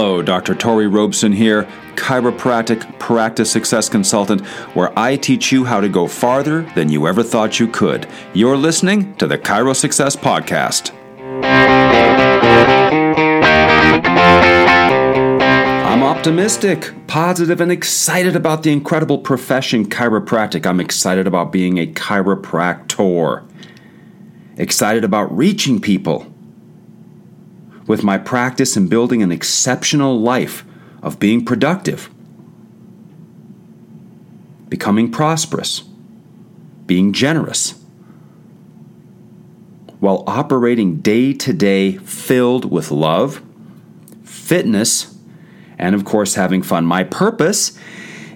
Hello, Dr. Tory Robson here, chiropractic practice success consultant, where I teach you how to go farther than you ever thought you could. You're listening to the Chiro Success Podcast. I'm optimistic, positive, and excited about the incredible profession chiropractic. I'm excited about being a chiropractor, excited about reaching people with my practice in building an exceptional life of being productive, becoming prosperous, being generous, while operating day to day filled with love, fitness, and of course having fun. My purpose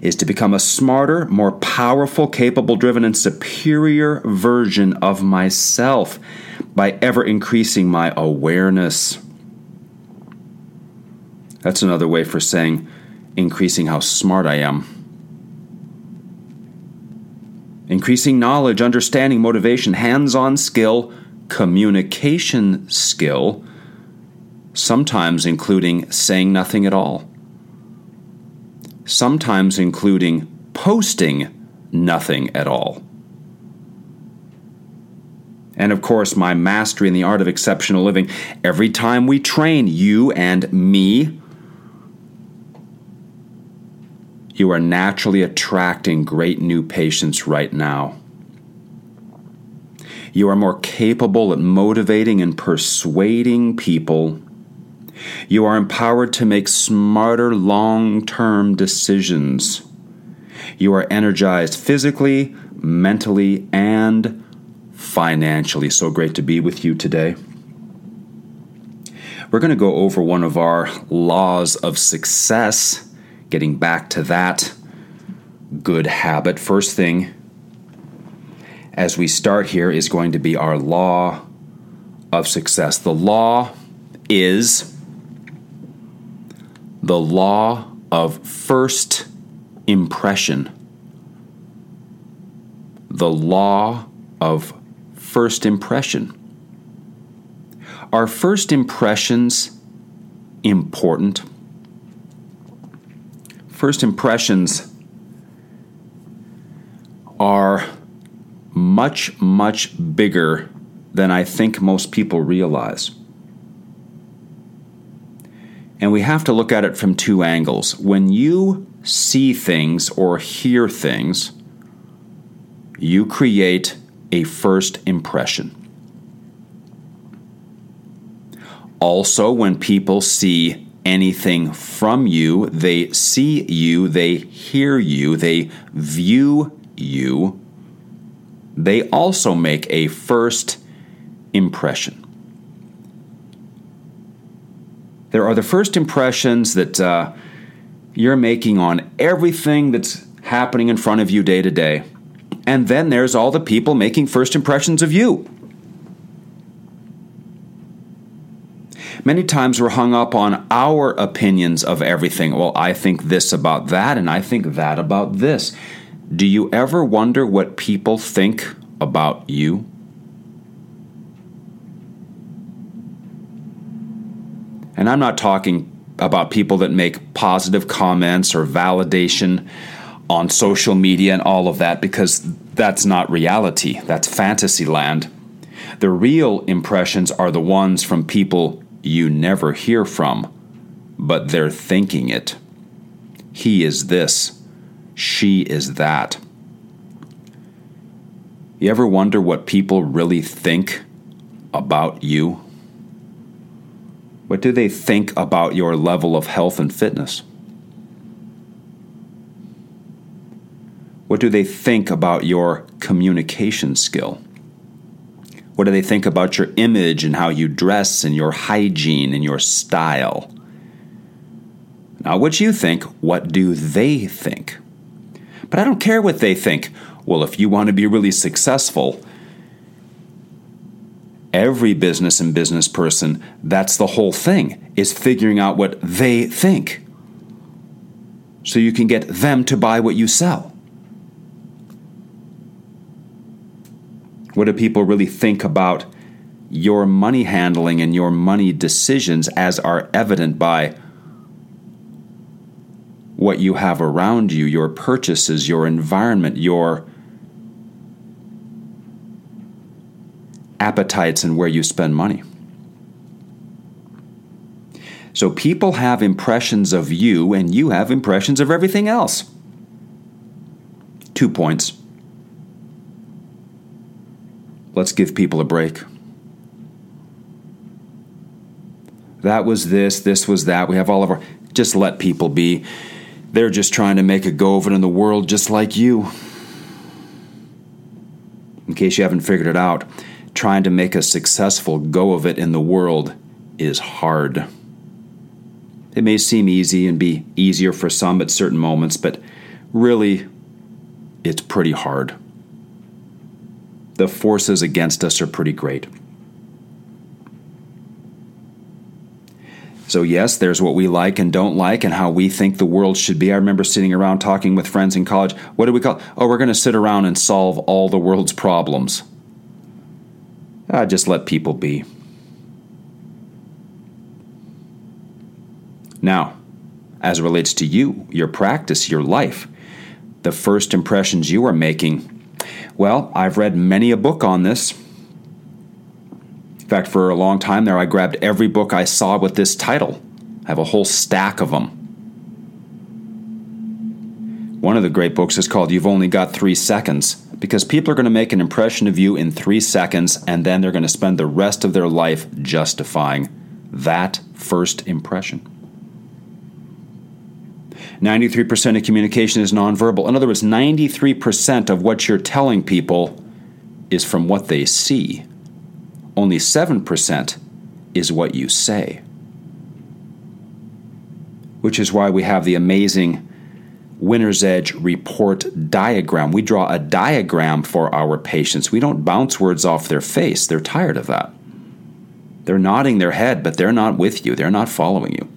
is to become a smarter, more powerful, capable, driven, and superior version of myself by ever increasing my awareness that's another way for saying increasing how smart I am. Increasing knowledge, understanding, motivation, hands on skill, communication skill, sometimes including saying nothing at all, sometimes including posting nothing at all. And of course, my mastery in the art of exceptional living. Every time we train, you and me, You are naturally attracting great new patients right now. You are more capable at motivating and persuading people. You are empowered to make smarter long term decisions. You are energized physically, mentally, and financially. So great to be with you today. We're going to go over one of our laws of success getting back to that good habit. First thing, as we start here, is going to be our law of success. The law is the law of first impression. The law of first impression. Are first impressions important? First impressions are much, much bigger than I think most people realize. And we have to look at it from two angles. When you see things or hear things, you create a first impression. Also, when people see anything from you. They see you, they hear you, they view you. They also make a first impression. There are the first impressions that uh, you're making on everything that's happening in front of you day to day. And then there's all the people making first impressions of you. Many times we're hung up on our opinions of everything. Well, I think this about that, and I think that about this. Do you ever wonder what people think about you? And I'm not talking about people that make positive comments or validation on social media and all of that because that's not reality. That's fantasy land. The real impressions are the ones from people you never hear from, but they're thinking it. He is this, she is that. You ever wonder what people really think about you? What do they think about your level of health and fitness? What do they think about your communication skill? What do they think about your image and how you dress and your hygiene and your style? Not what you think, what do they think? But I don't care what they think. Well, if you want to be really successful, every business and business person, that's the whole thing, is figuring out what they think. So you can get them to buy what you sell. What do people really think about your money handling and your money decisions as are evident by what you have around you, your purchases, your environment, your appetites, and where you spend money. So people have impressions of you, and you have impressions of everything else. Two points. Let's give people a break. That was this, this was that. We have all of our. Just let people be. They're just trying to make a go of it in the world just like you. In case you haven't figured it out, trying to make a successful go of it in the world is hard. It may seem easy and be easier for some at certain moments, but really, it's pretty hard. The forces against us are pretty great. So, yes, there's what we like and don't like and how we think the world should be. I remember sitting around talking with friends in college. What do we call? Oh, we're going to sit around and solve all the world's problems. Ah, just let people be. Now, as it relates to you, your practice, your life, the first impressions you are making, well, I've read many a book on this. In fact, for a long time there, I grabbed every book I saw with this title. I have a whole stack of them. One of the great books is called You've Only Got Three Seconds, because people are going to make an impression of you in three seconds, and then they're going to spend the rest of their life justifying that first impression. 93% of communication is nonverbal. In other words, 93% of what you're telling people is from what they see. Only 7% is what you say. Which is why we have the amazing Winner's Edge report diagram. We draw a diagram for our patients. We don't bounce words off their face. They're tired of that. They're nodding their head, but they're not with you, they're not following you.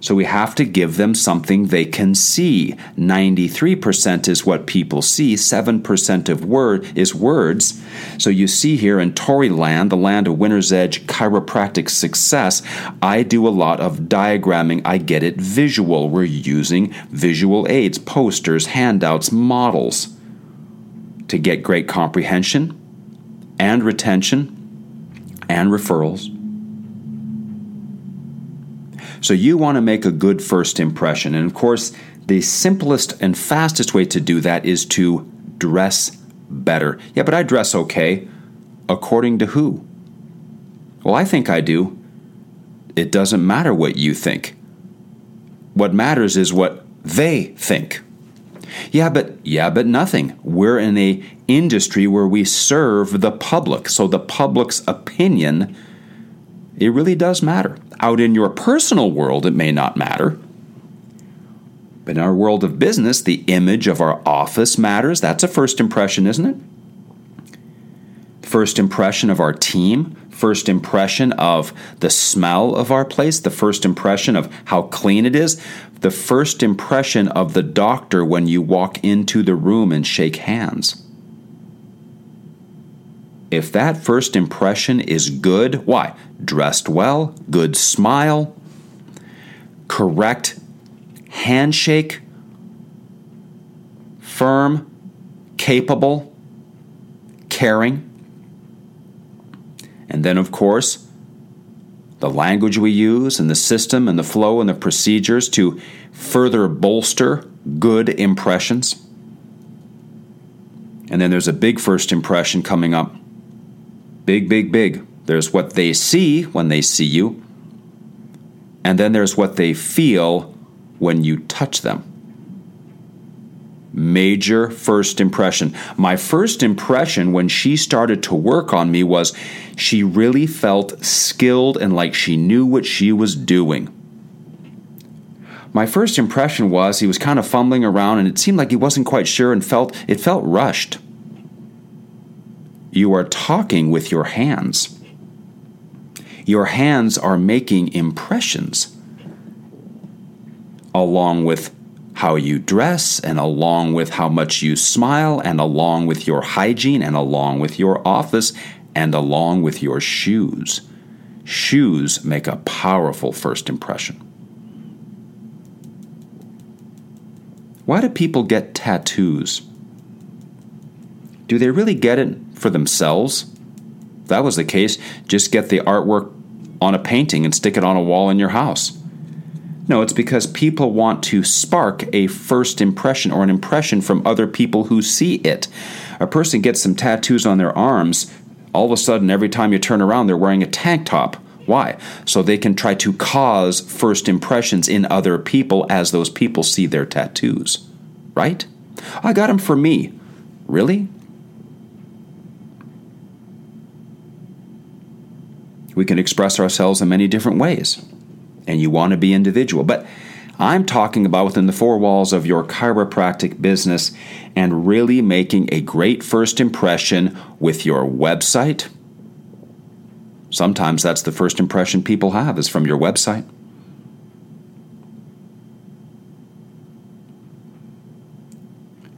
So we have to give them something they can see. 93% is what people see, 7% of word is words. So you see here in Tory land, the land of Winner's Edge chiropractic success, I do a lot of diagramming. I get it visual. We're using visual aids, posters, handouts, models to get great comprehension and retention and referrals. So you want to make a good first impression. And of course, the simplest and fastest way to do that is to dress better. Yeah, but I dress okay. According to who? Well, I think I do. It doesn't matter what you think. What matters is what they think. Yeah, but yeah, but nothing. We're in a industry where we serve the public. So the public's opinion it really does matter. Out in your personal world, it may not matter. But in our world of business, the image of our office matters. That's a first impression, isn't it? First impression of our team, first impression of the smell of our place, the first impression of how clean it is, the first impression of the doctor when you walk into the room and shake hands. If that first impression is good, why? Dressed well, good smile, correct handshake, firm, capable, caring. And then, of course, the language we use and the system and the flow and the procedures to further bolster good impressions. And then there's a big first impression coming up Big, big, big. There's what they see when they see you, and then there's what they feel when you touch them. Major first impression. My first impression when she started to work on me was she really felt skilled and like she knew what she was doing. My first impression was he was kind of fumbling around and it seemed like he wasn't quite sure and felt it felt rushed. You are talking with your hands. Your hands are making impressions along with how you dress, and along with how much you smile, and along with your hygiene, and along with your office, and along with your shoes. Shoes make a powerful first impression. Why do people get tattoos? Do they really get it for themselves? If that was the case, just get the artwork on a painting and stick it on a wall in your house. No, it's because people want to spark a first impression or an impression from other people who see it. A person gets some tattoos on their arms, all of a sudden, every time you turn around, they're wearing a tank top. Why? So they can try to cause first impressions in other people as those people see their tattoos. Right? I got them for me. Really? We can express ourselves in many different ways and you want to be individual. But I'm talking about within the four walls of your chiropractic business and really making a great first impression with your website. Sometimes that's the first impression people have is from your website.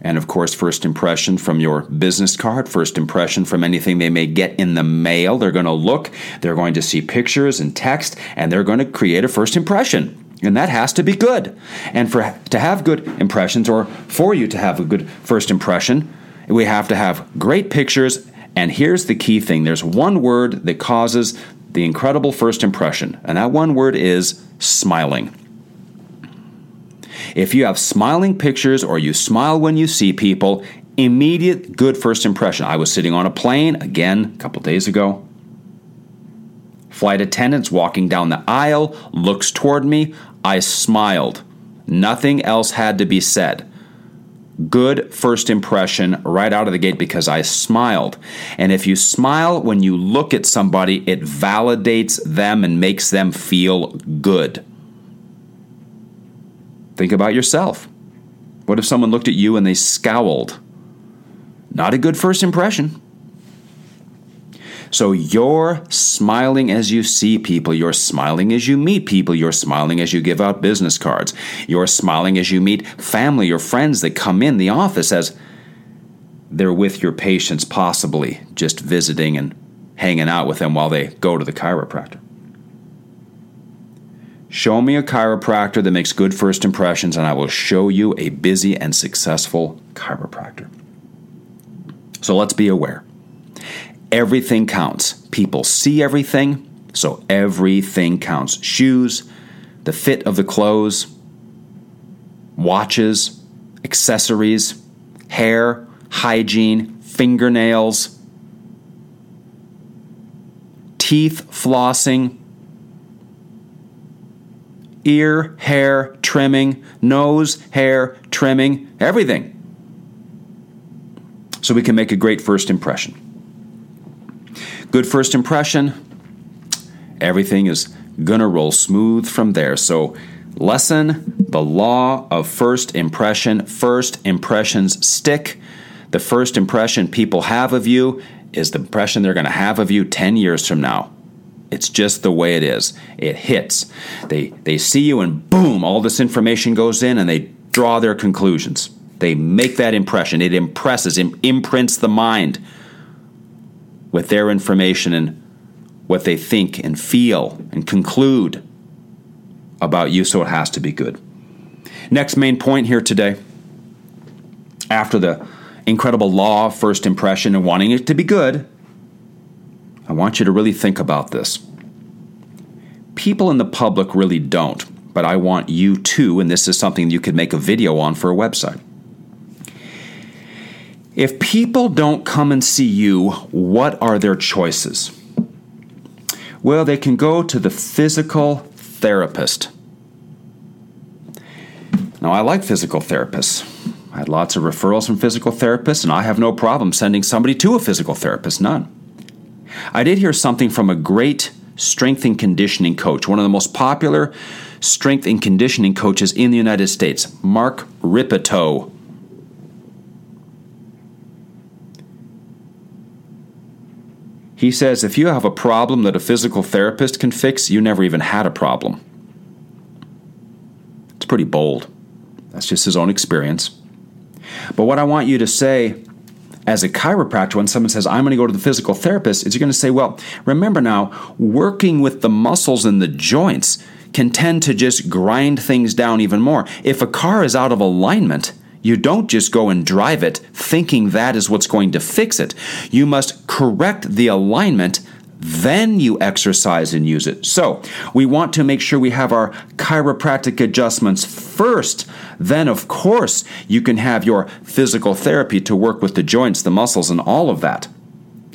And of course, first impression from your business card, first impression from anything they may get in the mail. They're going to look, they're going to see pictures and text, and they're going to create a first impression. And that has to be good. And for to have good impressions, or for you to have a good first impression, we have to have great pictures. And here's the key thing there's one word that causes the incredible first impression, and that one word is smiling. If you have smiling pictures or you smile when you see people, immediate good first impression. I was sitting on a plane, again, a couple days ago. Flight attendants walking down the aisle, looks toward me. I smiled. Nothing else had to be said. Good first impression right out of the gate because I smiled. And if you smile when you look at somebody, it validates them and makes them feel good. Think about yourself. What if someone looked at you and they scowled? Not a good first impression. So you're smiling as you see people. You're smiling as you meet people. You're smiling as you give out business cards. You're smiling as you meet family or friends that come in the office as they're with your patients, possibly just visiting and hanging out with them while they go to the chiropractor. Show me a chiropractor that makes good first impressions, and I will show you a busy and successful chiropractor. So let's be aware. Everything counts. People see everything, so everything counts. Shoes, the fit of the clothes, watches, accessories, hair, hygiene, fingernails, teeth flossing, ear hair trimming, nose hair trimming, everything. So we can make a great first impression. Good first impression, everything is to roll smooth from there. So, lesson the law of first impression. First impressions stick. The first impression people have of you is the impression they're to have of you 10 years from now. It's just the way it is. It hits. They they see you and boom, all this information goes in and they draw their conclusions. They make that impression. It impresses, it imprints the mind with their information and what they think and feel and conclude about you, so it has to be good. Next main point here today, after the incredible law of first impression and wanting it to be good, I want you to really think about this. People in the public really don't, but I want you to, and this is something you could make a video on for a website. If people don't come and see you, what are their choices? Well, they can go to the physical therapist. Now, I like physical therapists. I had lots of referrals from physical therapists, and I have no problem sending somebody to a physical therapist, none. I did hear something from a great strength and conditioning coach, one of the most popular strength and conditioning coaches in the United States, Mark Rippetoe. He says if you have a problem that a physical therapist can fix, you never even had a problem. It's pretty bold. That's just his own experience. But what I want you to say as a chiropractor, when someone says, I'm going to go to the physical therapist, is you're going to say, well, remember now, working with the muscles and the joints can tend to just grind things down even more. If a car is out of alignment, You don't just go and drive it thinking that is what's going to fix it. You must correct the alignment, then you exercise and use it. So, we want to make sure we have our chiropractic adjustments first. Then, of course, you can have your physical therapy to work with the joints, the muscles, and all of that.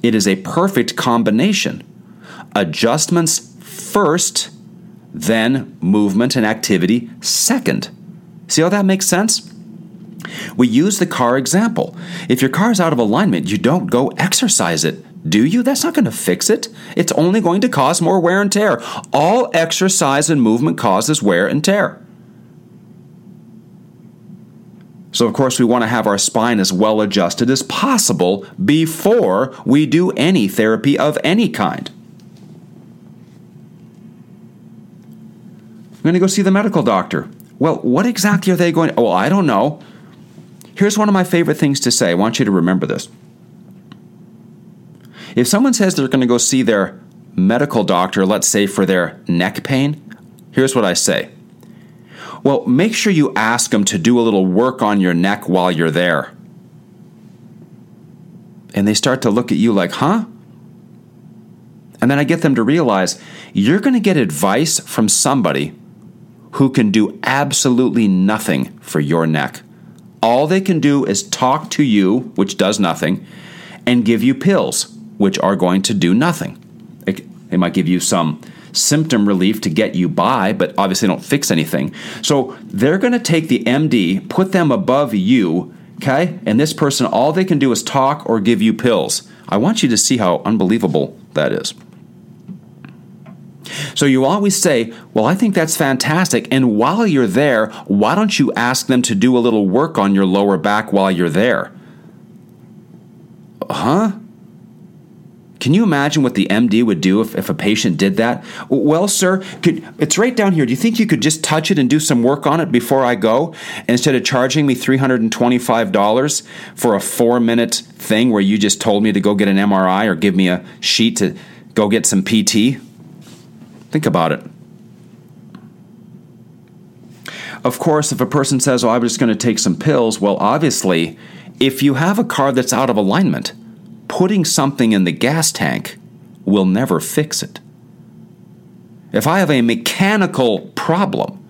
It is a perfect combination. Adjustments first, then movement and activity second. See how that makes sense? We use the car example. If your car is out of alignment, you don't go exercise it, do you? That's not going to fix it. It's only going to cause more wear and tear. All exercise and movement causes wear and tear. So, of course, we want to have our spine as well adjusted as possible before we do any therapy of any kind. I'm going to go see the medical doctor. Well, what exactly are they going? To, well, I don't know. Here's one of my favorite things to say. I want you to remember this. If someone says they're going to go see their medical doctor, let's say for their neck pain, here's what I say. Well, make sure you ask them to do a little work on your neck while you're there. And they start to look at you like, huh? And then I get them to realize you're going to get advice from somebody who can do absolutely nothing for your neck. All they can do is talk to you, which does nothing, and give you pills, which are going to do nothing. They might give you some symptom relief to get you by, but obviously don't fix anything. So they're going to take the MD, put them above you, okay? And this person, all they can do is talk or give you pills. I want you to see how unbelievable that is. So you always say, Well, I think that's fantastic. And while you're there, why don't you ask them to do a little work on your lower back while you're there? Huh? Can you imagine what the MD would do if, if a patient did that? Well, sir, could, it's right down here. Do you think you could just touch it and do some work on it before I go? Instead of charging me $325 for a four minute thing where you just told me to go get an MRI or give me a sheet to go get some PT? Think about it. Of course, if a person says, Oh, I'm just going to take some pills, well, obviously, if you have a car that's out of alignment, putting something in the gas tank will never fix it. If I have a mechanical problem,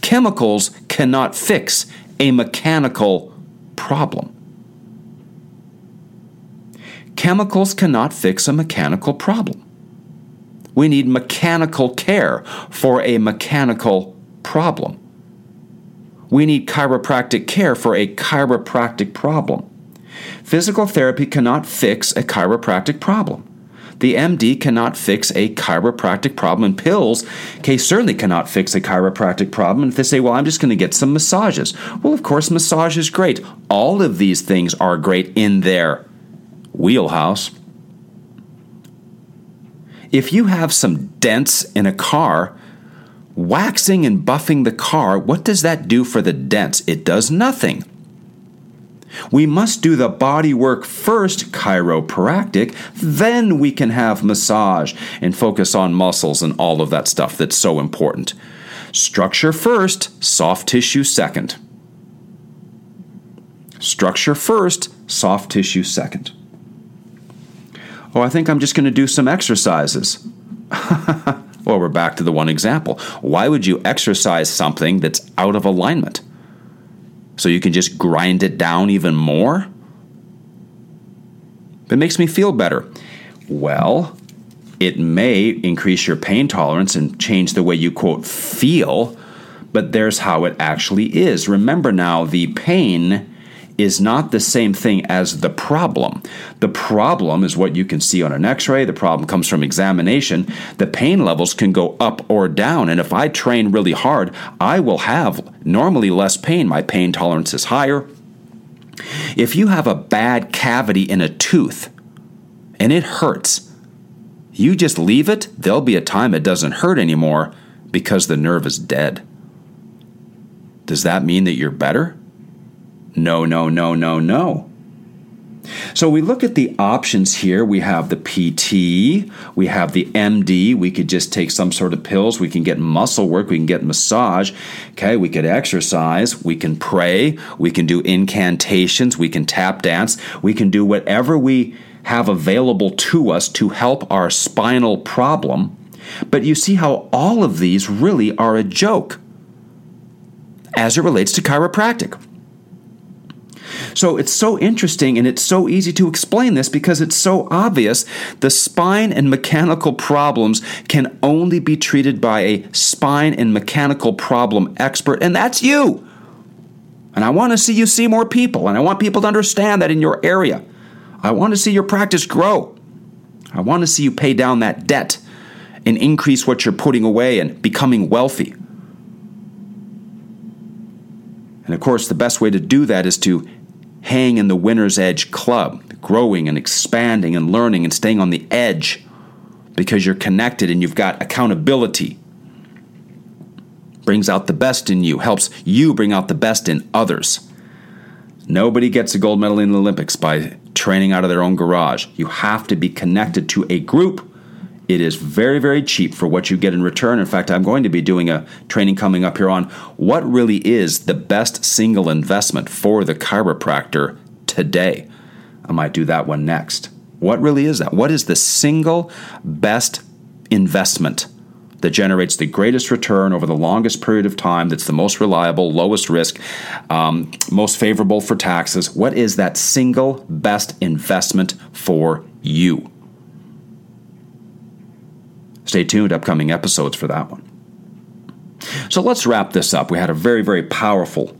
chemicals cannot fix a mechanical problem. Chemicals cannot fix a mechanical problem. We need mechanical care for a mechanical problem. We need chiropractic care for a chiropractic problem. Physical therapy cannot fix a chiropractic problem. The MD cannot fix a chiropractic problem, and pills okay, certainly cannot fix a chiropractic problem. And if they say, well, I'm just going to get some massages. Well, of course, massage is great. All of these things are great in their wheelhouse. If you have some dents in a car, waxing and buffing the car, what does that do for the dents? It does nothing. We must do the body work first, chiropractic, then we can have massage and focus on muscles and all of that stuff that's so important. Structure first, soft tissue second. Structure first, soft tissue second. Oh, I think I'm just going to do some exercises. well, we're back to the one example. Why would you exercise something that's out of alignment? So you can just grind it down even more? It makes me feel better. Well, it may increase your pain tolerance and change the way you, quote, feel, but there's how it actually is. Remember now, the pain is not the same thing as the problem. The problem is what you can see on an x ray. The problem comes from examination. The pain levels can go up or down. And if I train really hard, I will have normally less pain. My pain tolerance is higher. If you have a bad cavity in a tooth and it hurts, you just leave it, there'll be a time it doesn't hurt anymore because the nerve is dead. Does that mean that you're better? No, no, no, no, no. So we look at the options here. We have the PT, we have the MD. We could just take some sort of pills. We can get muscle work, we can get massage. Okay, we could exercise, we can pray, we can do incantations, we can tap dance, we can do whatever we have available to us to help our spinal problem. But you see how all of these really are a joke as it relates to chiropractic. So it's so interesting and it's so easy to explain this because it's so obvious. The spine and mechanical problems can only be treated by a spine and mechanical problem expert, and that's you. And I want to see you see more people, and I want people to understand that in your area. I want to see your practice grow. I want to see you pay down that debt and increase what you're putting away and becoming wealthy. And of course, the best way to do that is to hang in the winner's edge club, growing and expanding and learning and staying on the edge because you're connected and you've got accountability. Brings out the best in you, helps you bring out the best in others. Nobody gets a gold medal in the Olympics by training out of their own garage. You have to be connected to a group it is very, very cheap for what you get in return. In fact, I'm going to be doing a training coming up here on what really is the best single investment for the chiropractor today. I might do that one next. What really is that? What is the single best investment that generates the greatest return over the longest period of time, that's the most reliable, lowest risk, um, most favorable for taxes? What is that single best investment for you? Stay tuned, upcoming episodes for that one. So let's wrap this up. We had a very, very powerful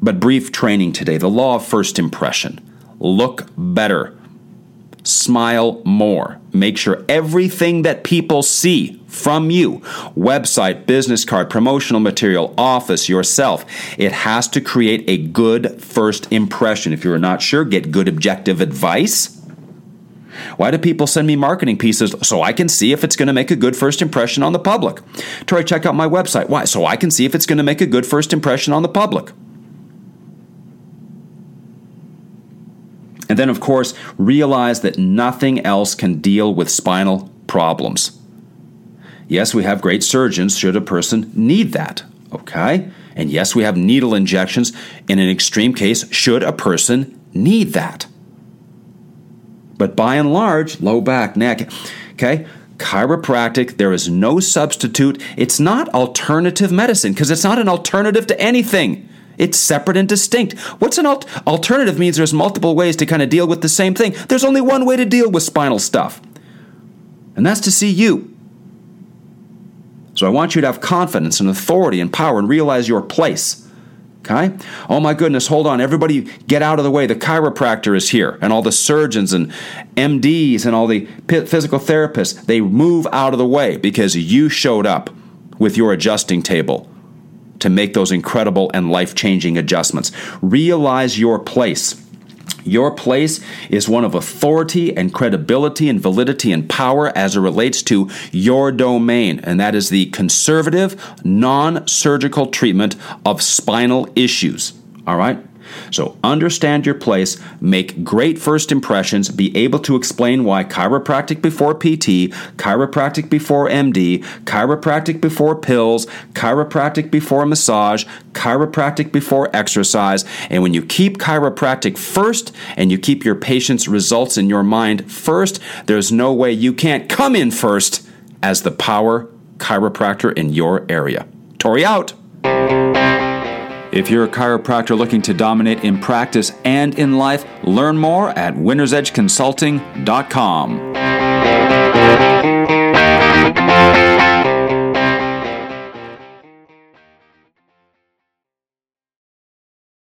but brief training today. The law of first impression. Look better. Smile more. Make sure everything that people see from you website, business card, promotional material, office, yourself it has to create a good first impression. If you're not sure, get good objective advice why do people send me marketing pieces? So I can see if it's going to make a good first impression on the public. Try check out my website. Why? So I can see if it's going to make a good first impression on the public. And then, of course, realize that nothing else can deal with spinal problems. Yes, we have great surgeons should a person need that, okay? And yes, we have needle injections in an extreme case should a person need that. But by and large, low back, neck, okay? Chiropractic, there is no substitute. It's not alternative medicine because it's not an alternative to anything. It's separate and distinct. What's an alt- alternative means there's multiple ways to kind of deal with the same thing. There's only one way to deal with spinal stuff, and that's to see you. So I want you to have confidence and authority and power and realize your place. Okay? Oh my goodness, hold on. Everybody get out of the way. The chiropractor is here, and all the surgeons and MDs and all the physical therapists, they move out of the way because you showed up with your adjusting table to make those incredible and life changing adjustments. Realize your place. Your place is one of authority and credibility and validity and power as it relates to your domain, and that is the conservative, non surgical treatment of spinal issues. All right? So understand your place, make great first impressions, be able to explain why chiropractic before PT, chiropractic before MD, chiropractic before pills, chiropractic before massage, chiropractic before exercise. And when you keep chiropractic first and you keep your patient's results in your mind first, there's no way you can't come in first as the power chiropractor in your area. Tory out. If you're a chiropractor looking to dominate in practice and in life, learn more at winnersedgeconsulting.com.